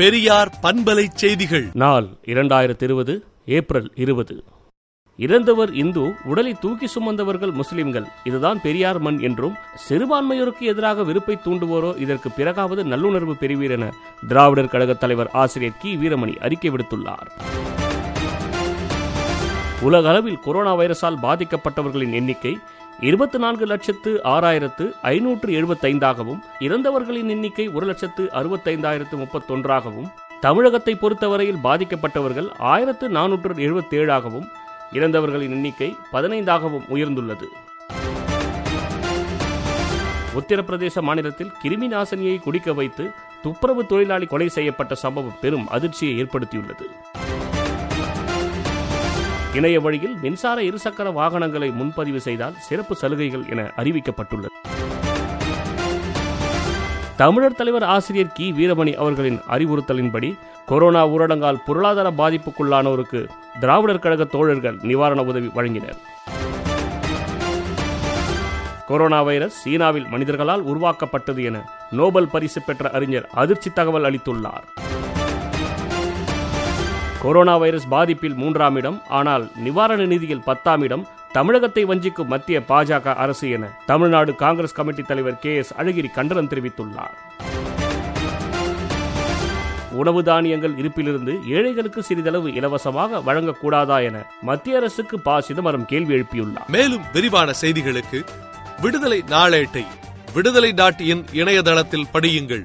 பெரியார் பண்பலை செய்திகள். நாள் இரண்டாயிரத்தி இருபது ஏப்ரல் இருபது. இறந்தவர் இந்து உடலை தூக்கி சுமந்தவர்கள் முஸ்லிம்கள். இதுதான் பெரியார் மண் என்றும் சிறுபான்மையோருக்கு எதிராக வெறுப்பை தூண்டுவோரோ இதற்கு பிறகாவது நல்லுணர்வு பெறுவீர் என திராவிடர் கழகத் தலைவர் ஆசிரியர் கி. வீரமணி அறிக்கை விடுத்துள்ளார். உலக அளவில் கொரோனா வைரஸால் பாதிக்கப்பட்டவர்களின் எண்ணிக்கை இருபத்தி நான்கு லட்சத்து ஆறாயிரத்து ஐநூற்று எழுபத்தைந்தாகவும் இறந்தவர்களின் எண்ணிக்கை ஒரு லட்சத்து அறுபத்தைந்தாயிரத்து முப்பத்தொன்றாகவும் தமிழகத்தை பொறுத்தவரையில் பாதிக்கப்பட்டவர்கள் ஆயிரத்து நானூற்று எழுபத்தேழாகவும் இறந்தவர்களின் எண்ணிக்கை பதினைந்தாகவும் உயர்ந்துள்ளது. உத்தரப்பிரதேச மாநிலத்தில் கிருமி நாசினியை குடிக்க வைத்து துப்புரவு தொழிலாளி கொலை செய்யப்பட்ட சம்பவம் பெரும் அதிர்ச்சியை ஏற்படுத்தியுள்ளது. இணைய வழியில் மின்சார இருசக்கர வாகனங்களை முன்பதிவு செய்தால் சிறப்பு சலுகைகள் என அறிவிக்கப்பட்டுள்ளது. தமிழர் தலைவர் ஆசிரியர் கி. வீரமணி அவர்களின் அறிவுறுத்தலின்படி கொரோனா ஊரடங்கால் பொருளாதார பாதிப்புக்குள்ளானோருக்கு திராவிடர் கழக தோழர்கள் நிவாரண உதவி வழங்கினர். கொரோனா வைரஸ் சீனாவில் மனிதர்களால் உருவாக்கப்பட்டது என நோபல் பரிசு பெற்ற அறிஞர் அதிர்ச்சி தகவல் அளித்துள்ளார். கொரோனா வைரஸ் பாதிப்பில் மூன்றாம் இடம் ஆனால் நிவாரண நிதியில் பத்தாம் இடம் தமிழகத்தை வஞ்சிக்கும் மத்திய பாஜக அரசு என தமிழ்நாடு காங்கிரஸ் கமிட்டி தலைவர் கே எஸ் அழகிரி கண்டனம் தெரிவித்துள்ளார். உணவு தானியங்கள் இருப்பிலிருந்து ஏழைகளுக்கு சிறிதளவு இலவசமாக வழங்கக்கூடாதா என மத்திய அரசுக்கு ப. சிதம்பரம் கேள்வி எழுப்பியுள்ளார். மேலும் விரிவான செய்திகளுக்கு விடுதலை நாளேட்டை விடுதலை டாட் இன் இணையதளத்தில் படியுங்கள்.